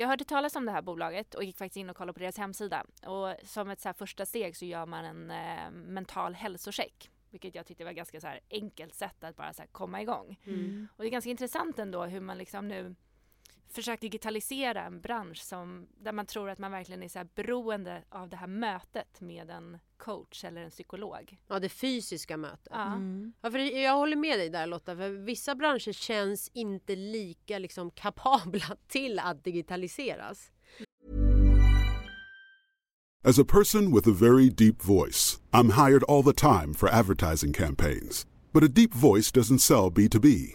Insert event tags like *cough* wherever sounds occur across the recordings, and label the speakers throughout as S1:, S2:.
S1: Jag hörde talas om det här bolaget och gick faktiskt in och kollade på deras hemsida. Och som ett så första steg så gör man en eh, mental hälsocheck. Vilket jag tyckte var ganska så enkelt sätt att bara så komma igång. Och det är ganska intressant ändå hur man liksom nu försökt digitalisera en bransch som, där man tror att man verkligen är så här beroende av det här mötet med en coach eller en psykolog.
S2: Ja, det fysiska mötet.
S1: Ja.
S2: Ja, för jag håller med dig där Lotta, för vissa branscher känns inte lika liksom, kapabla *laughs* till att digitaliseras.
S3: As a person with a very deep voice, I'm hired all the time for advertising campaigns. But a deep voice doesn't sell B2B,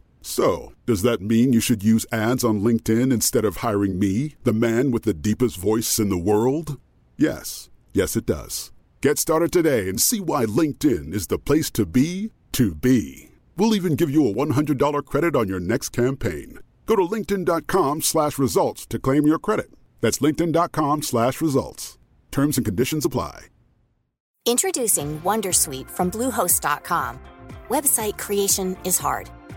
S3: So, does that mean you should use ads on LinkedIn instead of hiring me, the man with the deepest voice in the world? Yes. Yes, it does. Get started today and see why LinkedIn is the place to be to be. We'll even give you a $100 credit on your next campaign. Go to linkedin.com slash results to claim your credit. That's linkedin.com slash results. Terms and conditions apply.
S4: Introducing Wondersuite from Bluehost.com. Website creation is hard,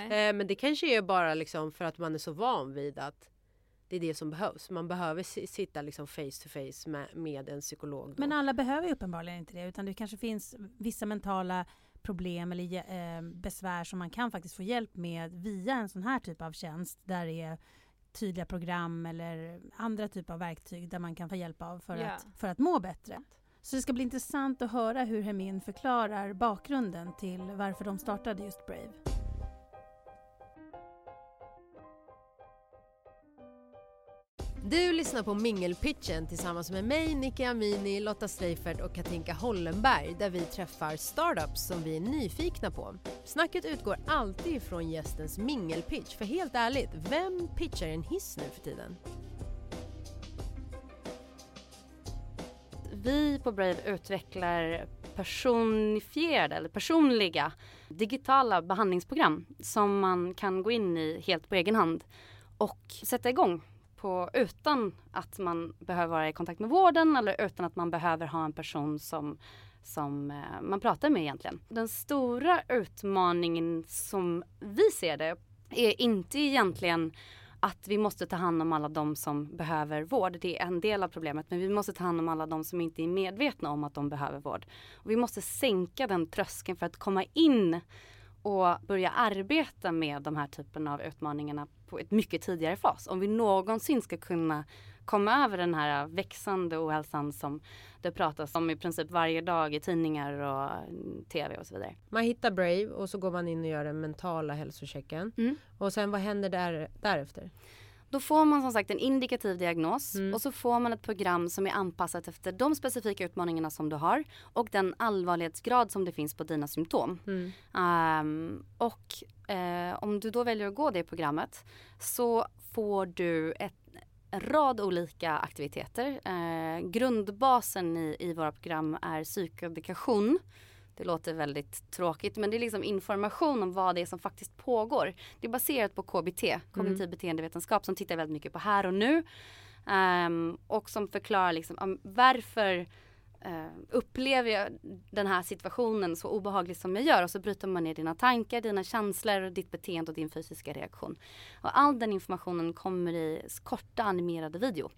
S2: Eh, men det kanske är bara liksom för att man är så van vid att det är det som behövs. Man behöver si- sitta liksom face to face med, med en psykolog. Då.
S5: Men alla behöver ju uppenbarligen inte det utan det kanske finns vissa mentala problem eller eh, besvär som man kan faktiskt få hjälp med via en sån här typ av tjänst där det är tydliga program eller andra typer av verktyg där man kan få hjälp av för,
S1: Ja.
S5: att, för att må bättre. Så det ska bli intressant att höra hur Hermin förklarar bakgrunden till varför de startade just Brave.
S2: Du lyssnar på Mingelpitchen tillsammans med mig, Nicky Amini, Lotta Streifert och Katinka Hollenberg där vi träffar startups som vi är nyfikna på. Snacket utgår alltid från gästens mingelpitch, för helt ärligt, vem pitchar en hiss nu för tiden?
S6: Vi på Brave utvecklar personifierade eller personliga digitala behandlingsprogram som man kan gå in i helt på egen hand och sätta igång på, utan att man behöver vara i kontakt med vården eller utan att man behöver ha en person som, som eh, man pratar med egentligen. Den stora utmaningen som vi ser det är inte egentligen att vi måste ta hand om alla de som behöver vård. Det är en del av problemet. Men vi måste ta hand om alla de som inte är medvetna om att de behöver vård. Och vi måste sänka den tröskeln för att komma in och börja arbeta med de här typen av utmaningarna på ett mycket tidigare fas. Om vi någonsin ska kunna komma över den här växande ohälsan som det pratas om i princip varje dag i tidningar och mm, tv och så vidare.
S2: Man hittar Brave och så går man in och gör den mentala hälsochecken.
S6: Mm.
S2: Och sen vad händer där, därefter?
S6: Då får man som sagt en indikativ diagnos
S2: Mm.
S6: och så får man ett program som är anpassat efter de specifika utmaningarna som du har och den allvarlighetsgrad som det finns på dina symptom.
S2: Mm.
S6: Ehm, och eh, om du då väljer att gå det programmet så får du ett, en rad olika aktiviteter. Eh, grundbasen i, i våra program är psykoedukation. Det låter väldigt tråkigt men det är liksom information om vad det är som faktiskt pågår. Det är baserat på KBT, kognitiv beteendevetenskap som tittar väldigt mycket på här och nu. Um, och som förklarar liksom, um, varför uh, upplever jag den här situationen så obehaglig som jag gör och så bryter man ner dina tankar, dina känslor, ditt beteende och din fysiska reaktion. Och all den informationen kommer i korta animerade video.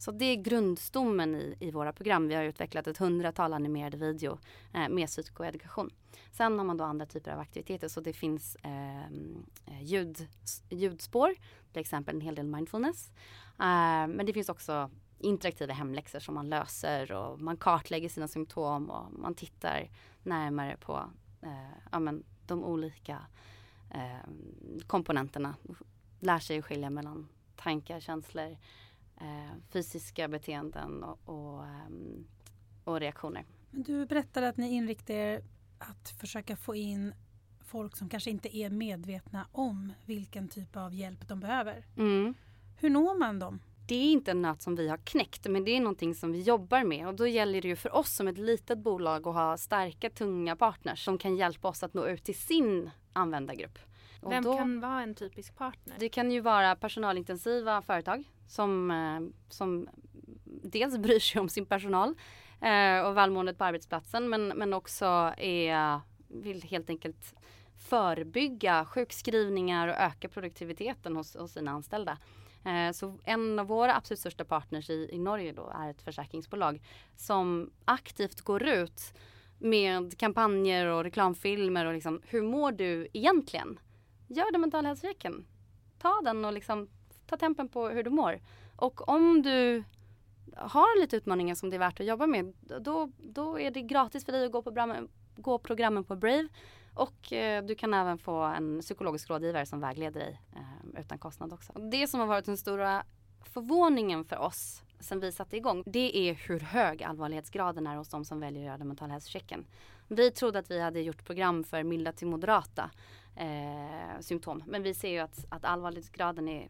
S6: Så det är grundstommen i, i våra program. Vi har utvecklat ett hundratal animerade video eh, med psykoedukation. Sen har man då andra typer av aktiviteter så det finns ehm, eh, ljud, ljudspår, till exempel en hel del mindfulness. Eh, men det finns också interaktiva hemläxor som man löser och man kartlägger sina symptom och man tittar närmare på eh, ja, men, de olika eh, komponenterna. Lär sig skilja mellan tankar, känslor, fysiska beteenden och, och, ehm, och reaktioner.
S5: Du berättade att ni inriktar er att försöka få in folk som kanske inte är medvetna om vilken typ av hjälp de behöver.
S6: Mm.
S5: Hur når man dem?
S6: Det är inte en nöt som vi har knäckt men det är någonting som vi jobbar med och då gäller det ju för oss som ett litet bolag att ha starka tunga partners som kan hjälpa oss att nå ut till sin användargrupp.
S1: Och Vem då, kan vara en typisk partner?
S6: Det kan ju vara personalintensiva företag som, eh, som dels bryr sig om sin personal eh, och välmåendet på arbetsplatsen men, men också är, vill helt enkelt förebygga sjukskrivningar och öka produktiviteten hos, hos sina anställda. Eh, så en av våra absolut största partners i, i Norge då är ett försäkringsbolag som aktivt går ut med kampanjer och reklamfilmer och liksom hur mår du egentligen? Gör det mentalhälsochecken. Ta den och liksom ta tempen på hur du mår. Och om du har lite utmaningar som det är värt att jobba med då, då är det gratis för dig att gå, på programmen, gå programmen på Brave. Och eh, du kan även få en psykologisk rådgivare som vägleder dig eh, utan kostnad också. Det som har varit den stora förvåningen för oss sen vi satte igång det är hur hög allvarlighetsgraden är hos de som väljer att göra den mentala hälsochecken. Vi trodde att vi hade gjort program för milda till moderata eh, symptom men vi ser ju att, att allvarlighetsgraden är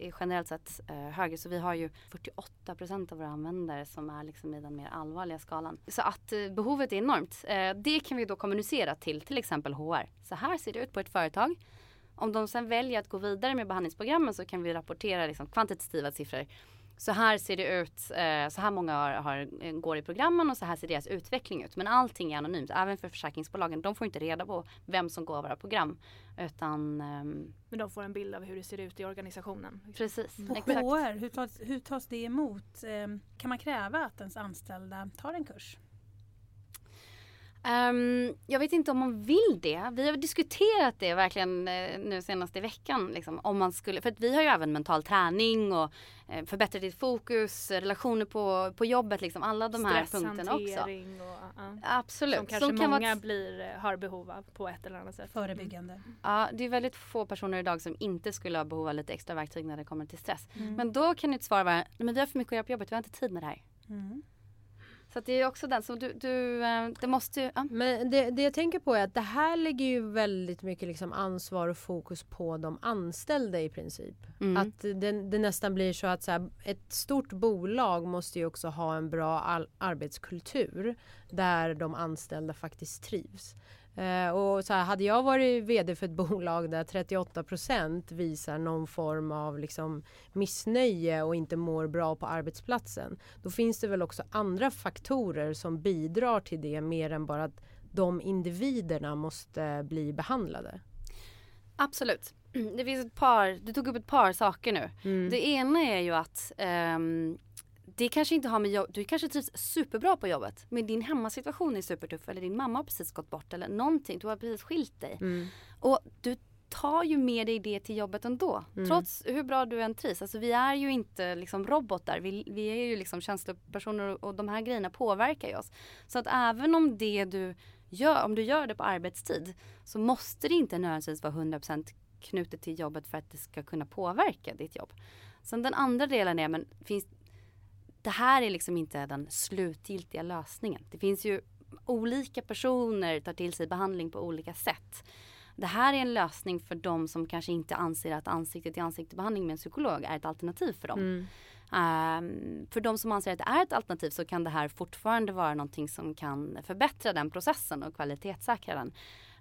S6: är generellt sett eh, högre. Så vi har ju 48 procent av våra användare som är liksom i den mer allvarliga skalan. Så att eh, behovet är enormt. Eh, det kan vi då kommunicera till till exempel HR. Så här ser det ut på ett företag. Om de sen väljer att gå vidare med behandlingsprogrammen så kan vi rapportera liksom kvantitativa siffror så här ser det ut, eh, så här många har, har, eh, går i programmen och så här ser deras utveckling ut. Men allting är anonymt, även för försäkringsbolagen. De får inte reda på vem som går våra program. Utan, ehm,
S1: Men de får en bild av hur det ser ut i organisationen.
S6: Precis,
S5: På exakt. HR, hur tas, hur tas det emot? Eh, kan man kräva att ens anställda tar en kurs?
S6: Um, jag vet inte om man vill det. Vi har diskuterat det verkligen eh, nu senaste i veckan. Liksom, om man skulle, för att vi har ju även mental träning och eh, förbättra ditt fokus, relationer på, på jobbet, liksom, alla de här punkterna också. Och, uh, Absolut.
S1: Som kanske som många vara... blir, eh, har behov av på ett eller annat sätt.
S5: Förebyggande. Mm.
S6: Ja, det är väldigt få personer idag som inte skulle ha behov av lite extra verktyg när det kommer till stress. Mm. Men då kan ett svar vara, men vi har för mycket att göra på jobbet, vi har inte tid med det här. Mm. Så det är också den som du, du eh, det måste ju, ja.
S2: Men det, det jag tänker på är att det här lägger ju väldigt mycket liksom ansvar och fokus på de anställda i princip. Mm. Att det, det, nästan blir så att så här, ett stort bolag måste ju också ha en bra arbetskultur där de anställda faktiskt trivs. Eh, och så här, hade jag varit VD för ett *laughs* bolag där 38% visar någon form av liksom missnöje och inte mår bra på arbetsplatsen. Då finns det väl också andra faktorer som bidrar till det mer än bara att de individerna måste bli behandlade.
S6: Absolut. *clears throat* Det finns ett par, du tog upp ett par saker nu. Mm. Det ena är ju att um, det kanske inte har med jobb, du kanske trivs superbra på jobbet men din hemmasituation är supertuff eller din mamma har precis gått bort eller någonting, du har precis skilt dig. Mm. Och du tar ju med dig det till jobbet ändå. Mm. Trots hur bra du än trivs. Alltså vi är ju inte liksom robotar. Vi, vi är ju liksom känslopersoner och de här grejerna påverkar ju oss. Så att även om det du gör, om du gör det på arbetstid så måste det inte nödvändigtvis vara 100% knutet till jobbet för att det ska kunna påverka ditt jobb. Sen den andra delen är, men finns, det här är liksom inte den slutgiltiga lösningen. Det finns ju olika personer tar till sig behandling på olika sätt. Det här är en lösning för de som kanske inte anser att ansikte till ansikte behandling med en psykolog är ett alternativ för dem. Mm. Um, för de som anser att det är ett alternativ så kan det här fortfarande vara någonting som kan förbättra den processen och kvalitetssäkra den.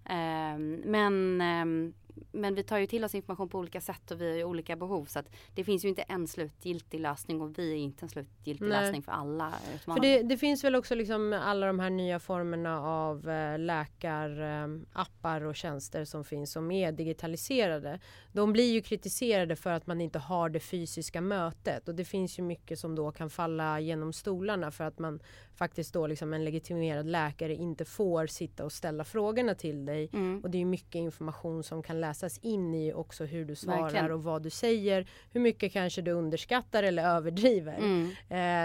S6: Um, men um, men vi tar ju till oss information på olika sätt och vi har ju olika behov så att det finns ju inte en slutgiltig lösning och vi är inte en slutgiltig
S2: Nej.
S6: lösning för alla
S2: För det, det finns väl också liksom alla de här nya formerna av eh, läkarappar och tjänster som finns som är digitaliserade. De blir ju kritiserade för att man inte har det fysiska mötet och det finns ju mycket som då kan falla genom stolarna för att man faktiskt då liksom en legitimerad läkare inte får sitta och ställa frågorna till dig.
S6: Mm.
S2: Och det är mycket information som kan läsas in i också hur du svarar
S6: Verkligen.
S2: och vad du säger. Hur mycket kanske du underskattar eller överdriver
S6: Mm.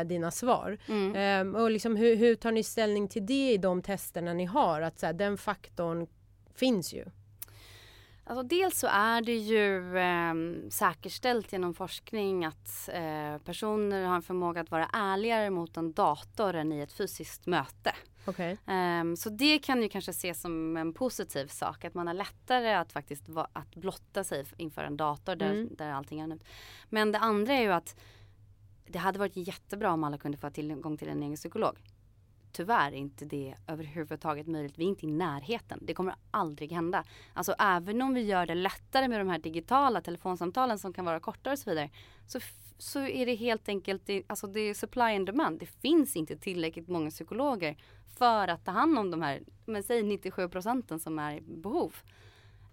S2: eh, dina svar.
S6: Mm.
S2: Ehm, och liksom, hur, hur tar ni ställning till det i de testerna ni har? Att så här, den faktorn finns ju.
S6: Alltså dels så är det ju eh, säkerställt genom forskning att eh, personer har en förmåga att vara ärligare mot en dator än i ett fysiskt möte.
S2: Okej.
S6: Ehm, så det kan ju kanske ses som en positiv sak, att man har lättare att faktiskt va- att blotta sig inför en dator där,
S2: Mm.
S6: där allting är anonymt. Men det andra är ju att det hade varit jättebra om alla kunde få tillgång till en egen psykolog. Tyvärr är inte det överhuvudtaget möjligt. Vi är inte i närheten. Det kommer aldrig hända. Alltså även om vi gör det lättare med de här digitala telefonsamtalen som kan vara kortare och så vidare. Så, så är det helt enkelt, alltså det är supply and demand. Det finns inte tillräckligt många psykologer för att ta hand om de här, men säg 97 procenten som är i behov.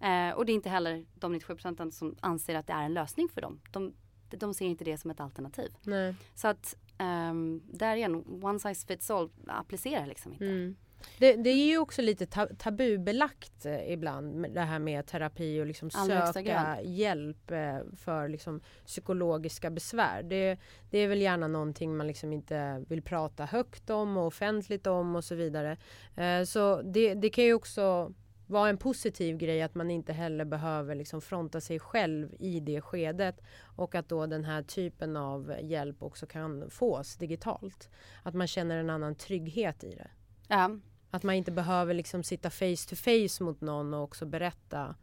S6: Eh, och det är inte heller de 97 procenten som anser att det är en lösning för dem. De, de ser inte det som ett alternativ.
S2: Nej.
S6: Så att um, där igen, one size fits all applicerar liksom inte.
S2: Mm. Det, det är ju också lite ta tabubelagt eh, ibland det här med terapi och liksom
S6: Allra
S2: söka hjälp eh, för liksom psykologiska besvär. Det, det är väl gärna någonting man liksom inte vill prata högt om och offentligt om och så vidare. Eh, så det, det kan ju också vara en positiv grej att man inte heller behöver liksom fronta sig själv i det skedet och att då den här typen av hjälp också kan fås digitalt. Att man känner en annan trygghet i det.
S6: Ja,
S2: Att man inte behöver liksom sitta face to face mot någon och också berätta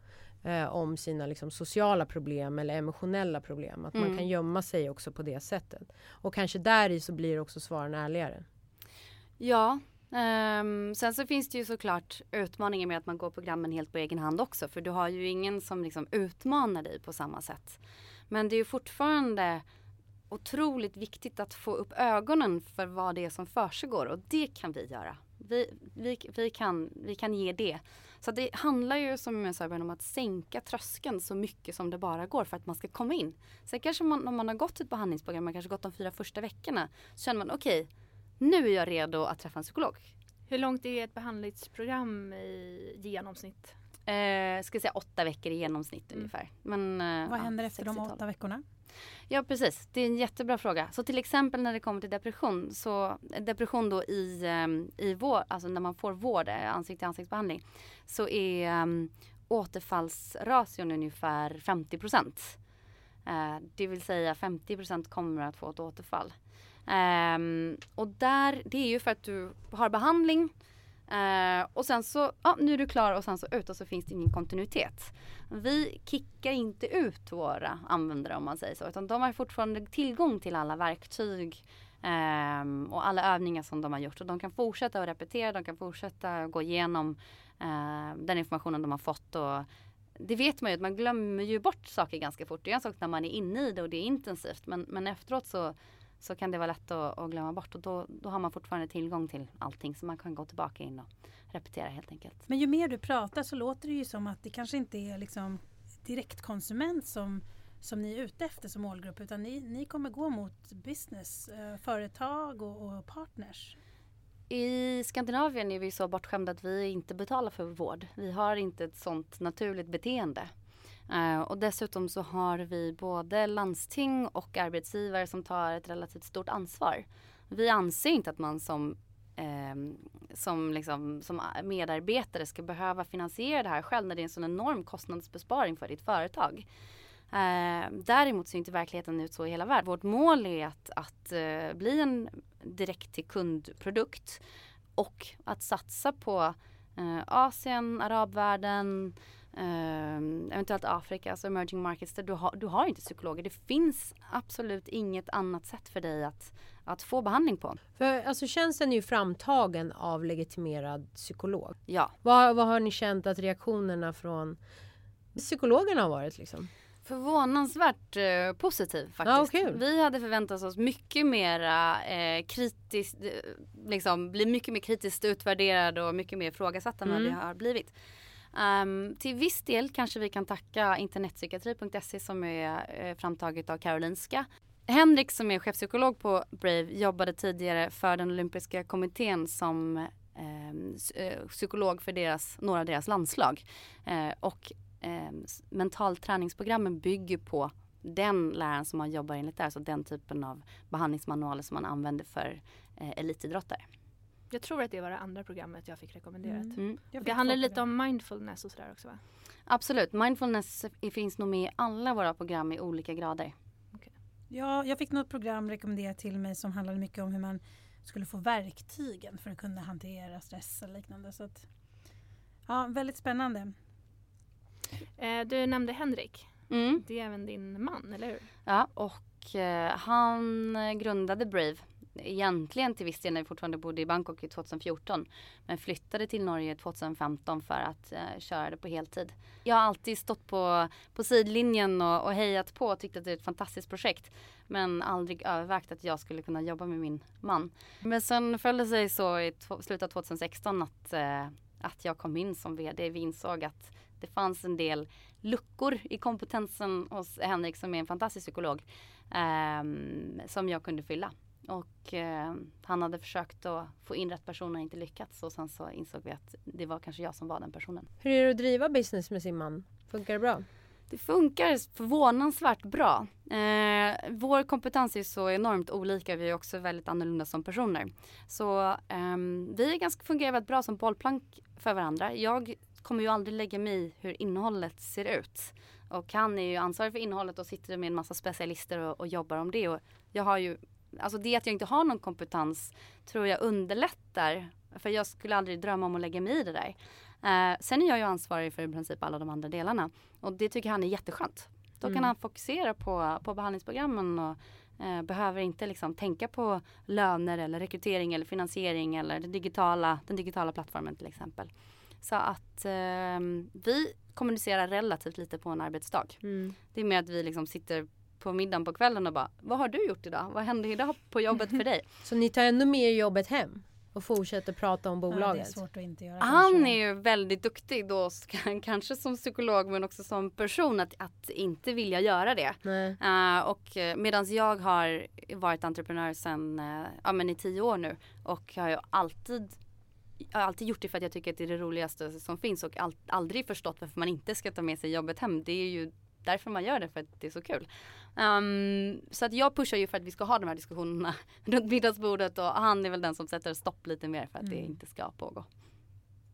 S2: eh, om sina liksom, sociala problem eller emotionella problem. Att man
S6: Mm.
S2: kan gömma sig också på det sättet. Och kanske där i så blir också svaren ärligare.
S6: ja. Um, sen så finns det ju såklart utmaningar med att man går programmen helt på egen hand också. För du har ju ingen som liksom utmanar dig på samma sätt. Men det är ju fortfarande otroligt viktigt att få upp ögonen för vad det är som försiggår och det kan vi göra. Vi, vi, vi, kan, vi kan ge det. Så det handlar ju som jag sa om att sänka tröskeln så mycket som det bara går för att man ska komma in. Sen kanske man, om man har gått ett behandlingsprogram, man kanske gått de fyra första veckorna, så känner man okej, nu är jag redo att träffa en psykolog.
S1: Hur långt är ett behandlingsprogram i genomsnitt?
S6: Eh, ska säga åtta veckor i genomsnitt
S1: Mm.
S6: ungefär. Men, eh,
S5: Vad
S6: ja,
S5: händer efter de
S6: 60-tal.
S5: åtta veckorna?
S6: Ja precis, det är en jättebra fråga. Så till exempel när det kommer till depression, så depression då i, um, i vård, alltså när man får vård, eh, ansikte till ansiktsbehandling, så är um, återfallsration ungefär 50 procent. Eh, det vill säga 50 procent kommer att få ett återfall. Um, och där, det är ju för att du har behandling uh, och sen så, ja nu är du klar och sen så ut och så finns det ingen kontinuitet. Vi kickar inte ut våra användare om man säger så, utan de har fortfarande tillgång till alla verktyg um, och alla övningar som de har gjort. Och de kan fortsätta att repetera, de kan fortsätta gå igenom uh, den informationen de har fått. Och det vet man ju att man glömmer ju bort saker ganska fort. Det är en sak när man är inne i det och det är intensivt. Men, men efteråt så, så kan det vara lätt att, att glömma bort och då, då har man fortfarande tillgång till allting så man kan gå tillbaka in och repetera helt enkelt.
S5: Men ju mer du pratar så låter det ju som att det kanske inte är liksom direktkonsument som, som ni är ute efter som målgrupp utan ni, ni kommer gå mot business, eh, företag och, och partners.
S6: I Skandinavien är vi så bortskämda att vi inte betalar för vård. Vi har inte ett sånt naturligt beteende. Eh, och dessutom så har vi både landsting och arbetsgivare som tar ett relativt stort ansvar. Vi anser inte att man som, eh, som, liksom, som medarbetare ska behöva finansiera det här själv när det är en sån enorm kostnadsbesparing för ditt företag. Eh, däremot ser inte verkligheten ut så i hela världen. Vårt mål är att, att eh, bli en direkt till kundprodukt och att satsa på eh, Asien, arabvärlden, eh, eventuellt Afrika, alltså emerging markets där du har, du har inte psykologer. Det finns absolut inget annat sätt för dig att, att få behandling på.
S2: För alltså tjänsten är ju framtagen av legitimerad psykolog.
S6: Ja.
S2: Vad, vad har ni känt att reaktionerna från psykologerna har varit liksom?
S6: Förvånansvärt eh, positiv faktiskt.
S2: Ja.
S6: Vi hade förväntat oss mycket mera eh, kritiskt, eh, liksom bli mycket mer kritiskt utvärderade och mycket mer ifrågasatta än vad vi
S2: Mm.
S6: har blivit. Um, till viss del kanske vi kan tacka internetpsykiatri.se som är eh, framtaget av Karolinska. Henrik som är chefpsykolog på Brave jobbade tidigare för den olympiska kommittén som ehm, eh, psykolog för deras, några av deras landslag. Eh, och eh, mentalträningsprogrammen bygger på den läraren som man jobbar enligt där, alltså den typen av behandlingsmanualer som man använder för eh, elitidrottare.
S1: Jag tror att det var det andra programmet jag fick rekommenderat.
S6: Mm.
S5: Jag
S1: Och
S5: fick
S1: Det handlar lite om mindfulness och sådär också va?
S6: Absolut, mindfulness finns nog med i alla våra program i olika grader.
S5: Ja, jag fick något program rekommenderat till mig som handlade mycket om hur man skulle få verktygen för att kunna hantera stress och liknande. Så att, ja, väldigt spännande.
S1: Eh, du nämnde Henrik.
S6: Mm.
S1: Det är även din man, eller hur?
S6: Ja, och eh, han grundade Brave egentligen till viss del när vi fortfarande bodde i Bangkok i 2014. Men flyttade till Norge 2015 för att eh, köra det på heltid. Jag har alltid stått på, på sidlinjen och, och hejat på och tyckt att det är ett fantastiskt projekt. Men aldrig övervägt att jag skulle kunna jobba med min man. Men sen följde det sig så i slutet av 2016 att, eh, att jag kom in som VD. Vi insåg att det fanns en del luckor i kompetensen hos Henrik som är en fantastisk psykolog. Eh, som jag kunde fylla. Och eh, han hade försökt att få in rätt person och inte lyckats. Och sen så insåg vi att det var kanske jag som var den personen.
S2: Hur är det att driva business med sin man? Funkar det bra?
S6: Det funkar förvånansvärt bra. Eh, vår kompetens är så enormt olika. Vi är också väldigt annorlunda som personer. Så ehm, vi är ganska, fungerar väldigt bra som bollplank för varandra. Jag kommer ju aldrig lägga mig i hur innehållet ser ut. Och han är ju ansvarig för innehållet och sitter med en massa specialister och, och jobbar om det. Och jag har ju, alltså det att jag inte har någon kompetens tror jag underlättar. För jag skulle aldrig drömma om att lägga mig i det där. Eh, sen är jag ju ansvarig för i princip alla de andra delarna. Och det tycker han är jätteskönt. Då kan
S2: Mm.
S6: han fokusera på, på behandlingsprogrammen och eh, behöver inte liksom tänka på löner eller rekrytering eller finansiering eller den digitala, den digitala plattformen till exempel. Så att eh, vi kommunicerar relativt lite på en arbetsdag.
S2: Mm.
S6: Det är mer att vi liksom sitter på middagen på kvällen och bara Vad har du gjort idag? Vad hände idag på jobbet för dig? *laughs*
S2: Så ni tar ändå med er jobbet hem och fortsätter prata om
S5: Ja, det är
S2: bolaget?
S5: svårt att inte göra.
S6: Han
S5: kanske.
S6: är ju väldigt duktig då, kanske som psykolog men också som person att, att inte vilja göra det. Uh, och medan jag har varit entreprenör sedan uh, ja, men i tio år nu och har ju alltid jag har alltid gjort det för att jag tycker att det är det roligaste som finns och all, aldrig förstått varför man inte ska ta med sig jobbet hem. Det är ju därför man gör det, för att det är så kul. Um, så att jag pushar ju för att vi ska ha de här diskussionerna *laughs* runt middagsbordet och han är väl den som sätter stopp lite mer för att det
S5: Mm.
S6: inte ska pågå.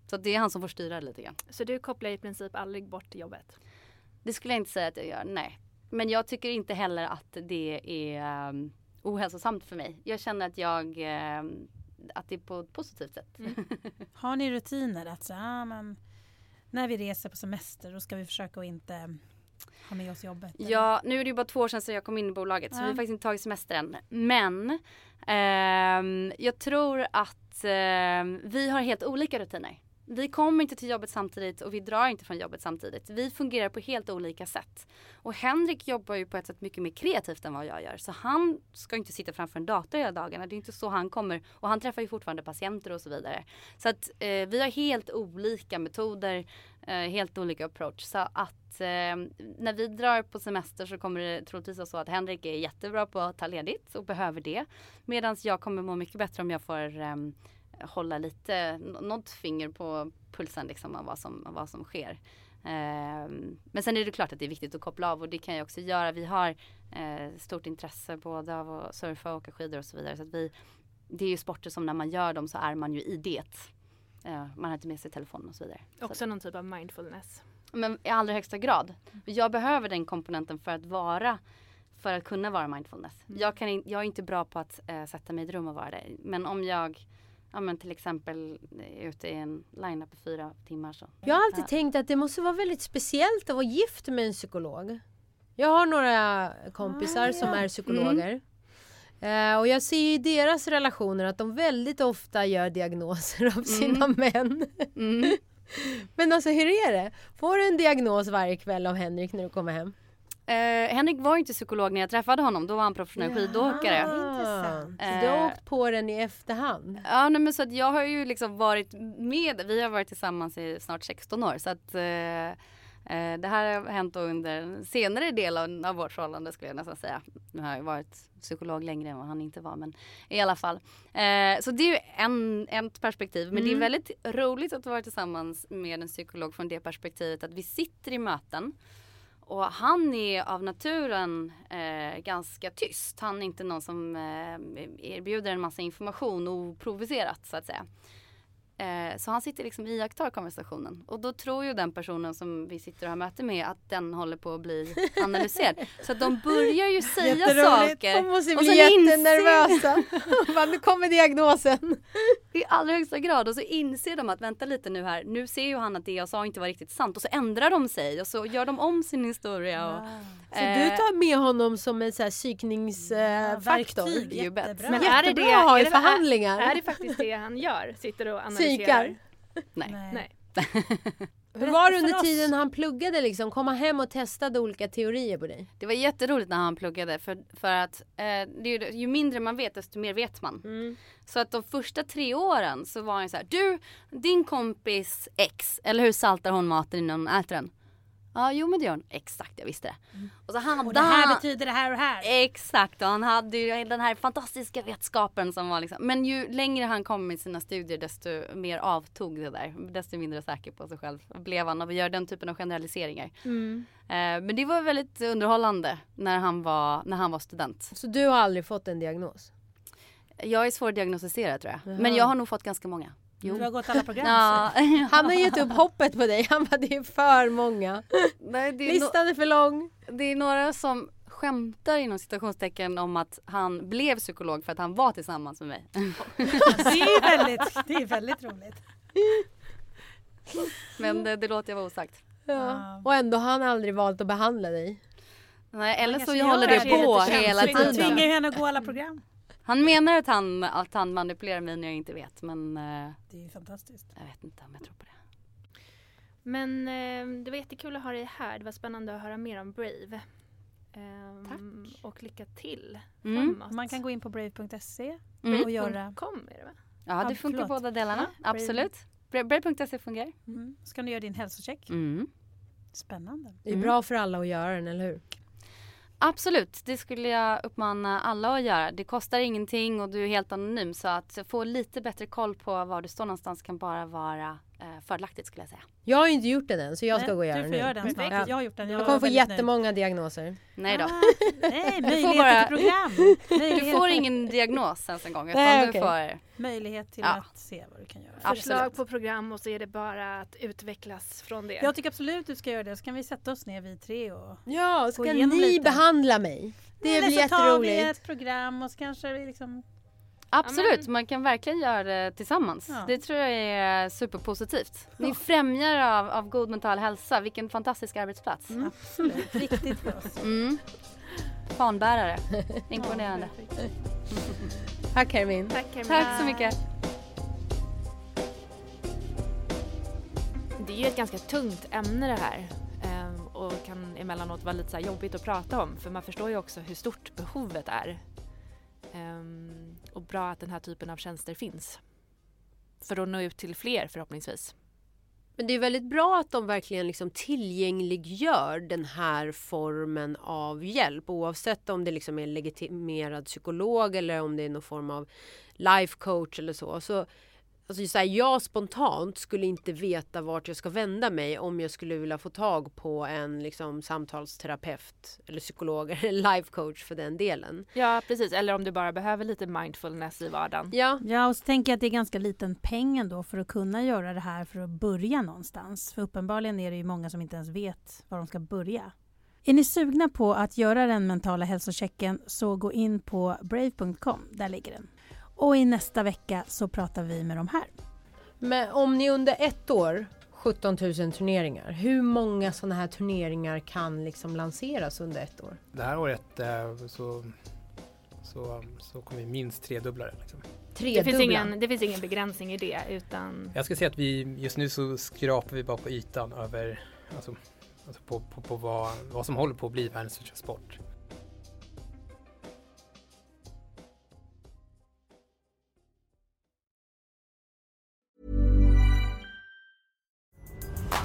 S6: Så att det är han som får styra det lite grann.
S1: Så du kopplar i princip aldrig bort jobbet?
S6: Det skulle jag inte säga att jag gör, nej. Men jag tycker inte heller att det är um, ohälsosamt för mig. Jag känner att jag, ehm, att det är på ett positivt sätt. *laughs*
S5: Har ni rutiner att så, ah, men, när vi reser på semester då ska vi försöka att inte ha med oss jobbet? eller?
S6: Ja, nu är det ju bara två år sedan så jag kom in i bolaget så
S5: Ja.
S6: vi har faktiskt inte tagit semester än. Men ehm, jag tror att ehm, vi har helt olika rutiner. Vi kommer inte till jobbet samtidigt och vi drar inte från jobbet samtidigt. Vi fungerar på helt olika sätt. Och Henrik jobbar ju på ett sätt mycket mer kreativt än vad jag gör. Så han ska inte sitta framför en dator hela dagarna. Det är inte så han kommer. Och han träffar ju fortfarande patienter och så vidare. Så att eh, vi har helt olika metoder, eh, Eh, helt olika approach. Så att eh, när vi drar på semester så kommer det troligtvis vara så att Henrik är jättebra på att ta ledigt och behöver det. Medan jag kommer må mycket bättre om jag får eh, hålla lite, något finger på pulsen liksom av vad som, vad som sker. Ehm, men sen är det klart att det är viktigt att koppla av och det kan jag också göra. Vi har eh, stort intresse både av att surfa och åka skidor och så vidare. Så att vi, det är ju sporter som när man gör dem så är man ju i det. Eh, man har inte med sig telefonen och så vidare. Så
S1: Också någon typ av mindfulness?
S6: men i allra högsta grad. Jag behöver den komponenten för att vara för att kunna vara mindfulness. Jag, kan in, jag är inte bra på att eh, sätta mig i ett rum och vara det. Men om jag ja, men till exempel är ute i en line-up i fyra timmar så.
S2: Jag har alltid
S6: Ja.
S2: tänkt att det måste vara väldigt speciellt att vara gift med en psykolog. Jag har några kompisar
S5: Ah,
S2: som
S5: ja.
S2: är psykologer. Eh, och jag ser ju i deras relationer att de väldigt ofta gör diagnoser av sina män.
S6: Mm. *laughs*
S2: Men alltså hur är det? Får du en diagnos varje kväll av Henrik när du kommer hem?
S6: Eh, Henrik var inte psykolog när jag träffade honom. Då var han professionell skidåkare.
S2: Intressant.
S6: Eh.
S2: du har åkt på den i efterhand?
S6: Ja, nej, men så att jag har ju liksom varit med. Vi har varit tillsammans i snart 16 år så att eh, eh, det här har hänt under en senare del av, av vårt förhållande skulle jag nästan säga. Nu har jag varit psykolog längre än vad han inte var men i alla fall. Eh, så det är ju en, ett perspektiv men det är väldigt roligt att vara tillsammans med en psykolog från det perspektivet att vi sitter i möten och han är av naturen eh, ganska tyst. Han är inte någon som eh, erbjuder en massa information oprovocerat så att säga. Eh, så han sitter liksom och iakttar konversationen. Och då tror ju den personen som vi sitter och har möte med att den håller på att bli *laughs* analyserad. så att de börjar ju säga saker.
S2: De måste bli jättenervösa. *laughs* Bara, nu kommer diagnosen. *laughs*
S6: I allra högsta grad och så inser de att vänta lite nu här, nu ser ju han att det jag sa inte var riktigt sant och så ändrar de sig och så gör de om sin historia. Och,
S2: Så du tar med honom som en psykningsfaktor?
S5: verktyg.
S6: You bet.
S5: Jättebra.
S1: Men är det det, är det-
S2: förhandlingar.
S1: Är, är det faktiskt det han gör? Sitter och analyserar?
S2: Psykar?
S6: nej.
S1: Nej. *laughs*
S2: Hur var det under tiden han pluggade liksom? Kom han hem och testade olika teorier på dig?
S6: Det var jätteroligt när han pluggade för, för att eh, det är ju, ju mindre man vet desto mer vet man. Så att de första tre åren så var han så här, du din kompis X, eller hur saltar hon maten innan hon äter den? Ja jo men det gör hon. Exakt jag visste det. Och så hade
S5: Och det här
S6: han,
S5: betyder det här och här.
S6: Exakt och han hade ju den här fantastiska vetskapen som var liksom. Men ju längre han kom med sina studier desto mer avtog det där. Desto mindre säker på sig själv blev han av att göra den typen av generaliseringar. Eh, men det var väldigt underhållande när han var, när han var student.
S2: Så du har aldrig fått en diagnos?
S6: Jag är svår att diagnostisera tror jag. Men jag har nog fått ganska många.
S5: Du har gått alla program. *laughs*
S6: Ja,
S2: Han har gett upp hoppet på dig. Han bara, det är för många. *laughs*
S6: Nej, det, är no-
S2: Listan är för lång.
S6: det är några som skämtar inom citationstecken om att han blev psykolog för att han var tillsammans med mig. *laughs*
S5: Det är väldigt, det är väldigt roligt.
S6: Men det, det låter jag vara osagt.
S2: Ja. Och ändå har han aldrig valt att behandla dig.
S6: Nej, eller så
S5: kanske
S6: håller det på hela
S1: jättekänsligt.
S5: Han
S6: tiden.
S5: tvingar ju henne att gå alla program.
S6: Han menar att han, att han manipulerar mig när jag inte vet men eh,
S5: Det är ju fantastiskt.
S6: jag vet inte om jag tror på det.
S1: Men eh, det var jättekul att ha dig här. Det var spännande att höra mer om Brave. Ehm,
S6: Tack.
S1: Och lycka till
S6: Mm.
S1: framåt.
S5: Man kan gå in på brave.se
S6: Mm.
S5: och göra...
S1: .com är det va?
S6: Ja, det
S5: Ja,
S6: funkar
S5: förlåt.
S6: båda delarna.
S5: Ja, Brave.
S6: Absolut. Bra- Brave.se fungerar.
S5: Mm. Så kan du göra din hälsocheck.
S6: Mm.
S5: Spännande.
S2: Det är bra för alla att göra den, eller hur?
S6: Absolut, det skulle jag uppmana alla att göra. Det kostar ingenting och du är helt anonym så att få lite bättre koll på var du står någonstans kan bara vara fördelaktigt skulle jag säga.
S2: Jag har ju inte gjort den än, så jag ska
S5: Nej,
S2: gå och göra
S5: Du
S2: den
S5: får
S2: nu.
S5: göra den snart.
S2: Ja.
S5: Jag har gjort den. Jag,
S2: Jag kommer få
S5: väldigt nöjd.
S2: jättemånga diagnoser.
S6: Nej då.
S5: Ah, nej, *laughs*
S6: får
S5: möjligheter
S6: bara-
S5: till program. *laughs*
S6: Du får ingen diagnos ens en gång utan
S2: Nej,
S6: du
S2: okej.
S6: får
S5: möjlighet till
S6: Ja.
S5: att se vad du kan göra.
S6: Absolut.
S1: Förslag på program och så är det bara att utvecklas från det.
S5: Jag tycker absolut du ska göra det. Så kan vi sätta oss ner vi tre och...
S2: Ja, ska
S5: igenom
S2: ni
S5: lite.
S2: behandla mig? Det
S5: Eller
S2: blir
S5: så tar vi
S2: jätteroligt.
S5: ett program och så kanske vi liksom...
S6: Absolut, man kan verkligen göra det tillsammans.
S5: Ja.
S6: Det tror jag är superpositivt. Ni främjar av, av god mental hälsa. Vilken fantastisk arbetsplats. Mm.
S5: Absolut, viktigt för oss.
S6: Fanbärare. *laughs* Imponerande.
S2: Tack Hermin.
S1: Tack Carmina.
S6: Tack så mycket.
S1: Det är ju ett ganska tungt ämne det här. ehm, Och kan emellanåt vara lite så jobbigt att prata om. För man förstår ju också hur stort behovet är. Och bra att den här typen av tjänster finns. För att nå ut till fler förhoppningsvis.
S2: Men det är väldigt bra att de verkligen liksom tillgängliggör den här formen av hjälp oavsett om det liksom är en legitimerad psykolog eller om det är någon form av life coach eller så. så alltså så här, jag spontant skulle inte veta vart jag ska vända mig om jag skulle vilja få tag på en liksom, samtalsterapeut eller psykolog eller *laughs* life coach för den delen.
S1: Ja precis, eller om du bara behöver lite mindfulness i vardagen.
S2: Ja,
S5: Ja, och så tänker jag att det är ganska liten peng ändå för att kunna göra det här för att börja någonstans. För uppenbarligen är det ju många som inte ens vet var de ska börja. Är ni sugna på att göra den mentala hälsochecken så gå in på brave.com, där ligger den. Och i nästa vecka så pratar vi med de här.
S2: men om ni under ett år 17 000 turneringar. Hur många sådana här turneringar kan liksom lanseras under ett år?
S7: Det här året eh, så, så, så kommer vi minst tredubbla det. Liksom.
S1: Det
S2: Tredubbla.
S1: finns, ingen, det finns ingen begränsning i det utan
S7: Jag skulle säga att vi just nu så skrapar vi bara på ytan över alltså, alltså på, på, på vad, vad som håller på att bli världens största sport.